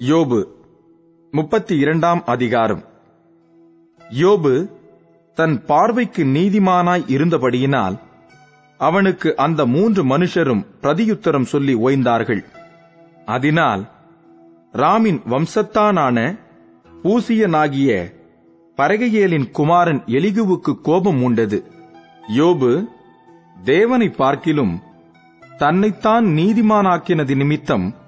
யோபு முப்பத்தி இரண்டாம் அதிகாரம். யோபு தன் பார்வைக்கு நீதிமானாய் இருந்தபடியினால் அவனுக்கு அந்த மூன்று மனுஷரும் பிரதியுத்தரம் சொல்லி ஓய்ந்தார்கள். அதனால் ராமின் வம்சத்தானான பூசியனாகிய பரகையேலின் குமாரன் எலிகுவுக்கு கோபம் உண்டது யோபு தேவனை பார்க்கிலும் தன்னைத்தான் நீதிமானாக்கினது நிமித்தம்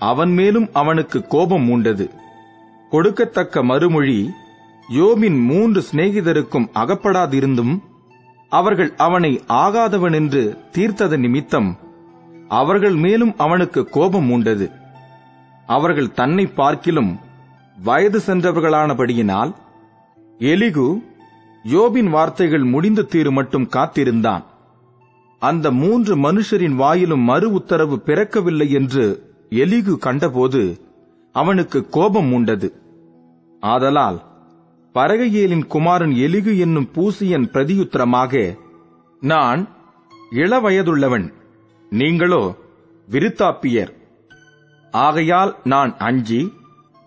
அவன் மேலும் அவனுக்கு கோபம் உண்டது கொடுக்கத்தக்க மறுமொழி யோபின் மூன்று சிநேகிதருக்கும் அகப்படாதிருந்தும் அவர்கள் அவனை ஆகாதவன் என்று தீர்த்தது நிமித்தம் அவர்கள் மேலும் அவனுக்கு கோபம் உண்டது அவர்கள் தன்னை பார்க்கிலும் வயது சென்றவர்களானபடியினால் எலிகு யோபின் வார்த்தைகள் முடிந்து தீரு மட்டும் காத்திருந்தான். அந்த மூன்று மனுஷரின் வாயிலும் மறு உத்தரவு பிறக்கவில்லை என்று எலிகு கண்டபோது அவனுக்கு கோபம் உண்டது ஆதலால் பரகையேலின் குமாரன் எலிகு என்னும் பூசியன் பிரதியுத்தரமாக நான் இளவயதுள்ளவன். நீங்களோ விருத்தாப்பியர். ஆகையால் நான் அஞ்சி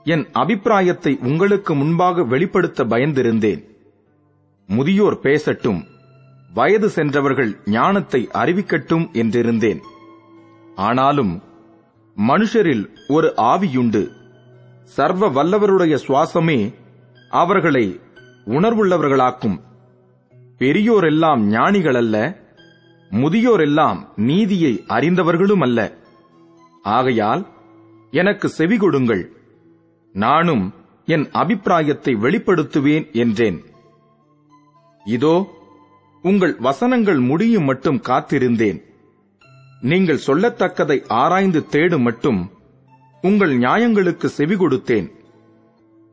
என் அபிப்பிராயத்தை உங்களுக்கு முன்பாக வெளிப்படுத்த பயந்திருந்தேன். முதியோர் பேசட்டும். வயது சென்றவர்கள் ஞானத்தை அறிவிக்கட்டும் என்றிருந்தேன். ஆனாலும் மனுஷரில் ஒரு ஆவியுண்டு. சர்வ வல்லவருடைய சுவாசமே அவர்களை உணர்வுள்ளவர்களாக்கும். பெரியோரெல்லாம் ஞானிகள் அல்ல முதியோரெல்லாம் நீதியை அறிந்தவர்களும் அல்ல ஆகையால் எனக்கு செவி கொடுங்கள். நானும் என் அபிப்பிராயத்தை வெளிப்படுத்துவேன் என்றேன். இதோ உங்கள் வசனங்கள் முடியும் மட்டும் காத்திருந்தேன். நீங்கள் சொல்லத்தக்கதை ஆராய்ந்து தேடும் மட்டும் உங்கள் நியாயங்களுக்கு செவி கொடுத்தேன்.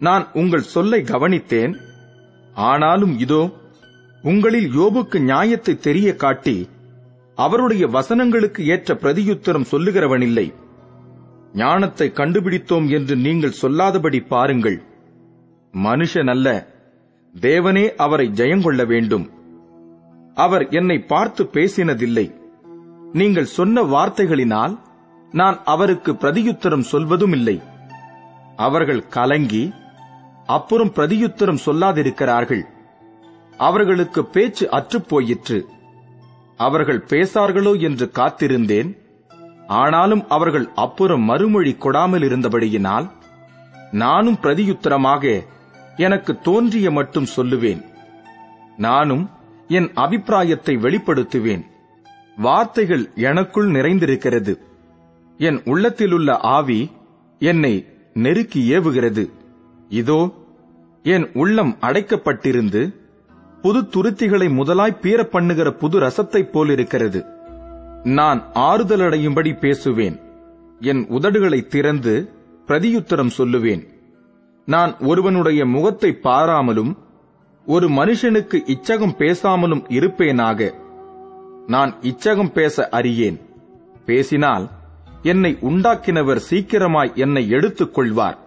நான் உங்கள் சொல்லை கவனித்தேன். ஆனாலும் இதோ உங்களில் யோபுக்கு நியாயத்தை தெரிய காட்டி அவருடைய வசனங்களுக்கு ஏற்ற பிரதியுத்தரம் சொல்லுகிறவனில்லை. ஞானத்தை கண்டுபிடித்தோம் என்று நீங்கள் சொல்லாதபடி பாருங்கள். மனுஷன் அல்ல தேவனே அவரை ஜெயங்கொள்ள வேண்டும். அவர் என்னை பார்த்து பேசினதில்லை. நீங்கள் சொன்ன வார்த்தைகளினால் நான் அவருக்கு பிரதியுத்தரம் சொல்வதும் இல்லை அவர்கள் கலங்கி அப்புறம் பிரதியுத்தரம் சொல்லாதிருக்கிறார்கள். அவர்களுக்கு பேச்சு அற்றுப்போயிற்று அவர்கள் பேசார்களோ என்று காத்திருந்தேன். ஆனாலும் அவர்கள் அப்புறம் மறுமொழி கொடாமல் இருந்தபடியினால் நானும் பிரதியுத்தரமாக எனக்கு தோன்றிய மட்டும் சொல்லுவேன். நானும் என் அபிப்பிராயத்தை வெளிப்படுத்துவேன். வார்த்தைகள் எனக்குள் நிறைந்திருக்கிறது. என் உள்ளத்திலுள்ள ஆவி என்னை நெருக்கி ஏவுகிறது. இதோ என் உள்ளம் அடைக்கப்பட்டிருந்து புது துருத்திகளை முதலாய் பீற பண்ணுகிற புது ரசத்தைப் போலிருக்கிறது. நான் ஆறுதலடையும்படி பேசுவேன். என் உதடுகளை திறந்து பிரதியுத்தரம் சொல்லுவேன். நான் ஒருவனுடைய முகத்தை பாராமலும் ஒரு மனுஷனுக்கு இச்சகம் பேசாமலும் இருப்பேனாக. நான் இச்சகம் பேச அறியேன். பேசினால் என்னை உண்டாக்கினவர் சீக்கிரமாய் என்னை எடுத்துக் கொள்வார்.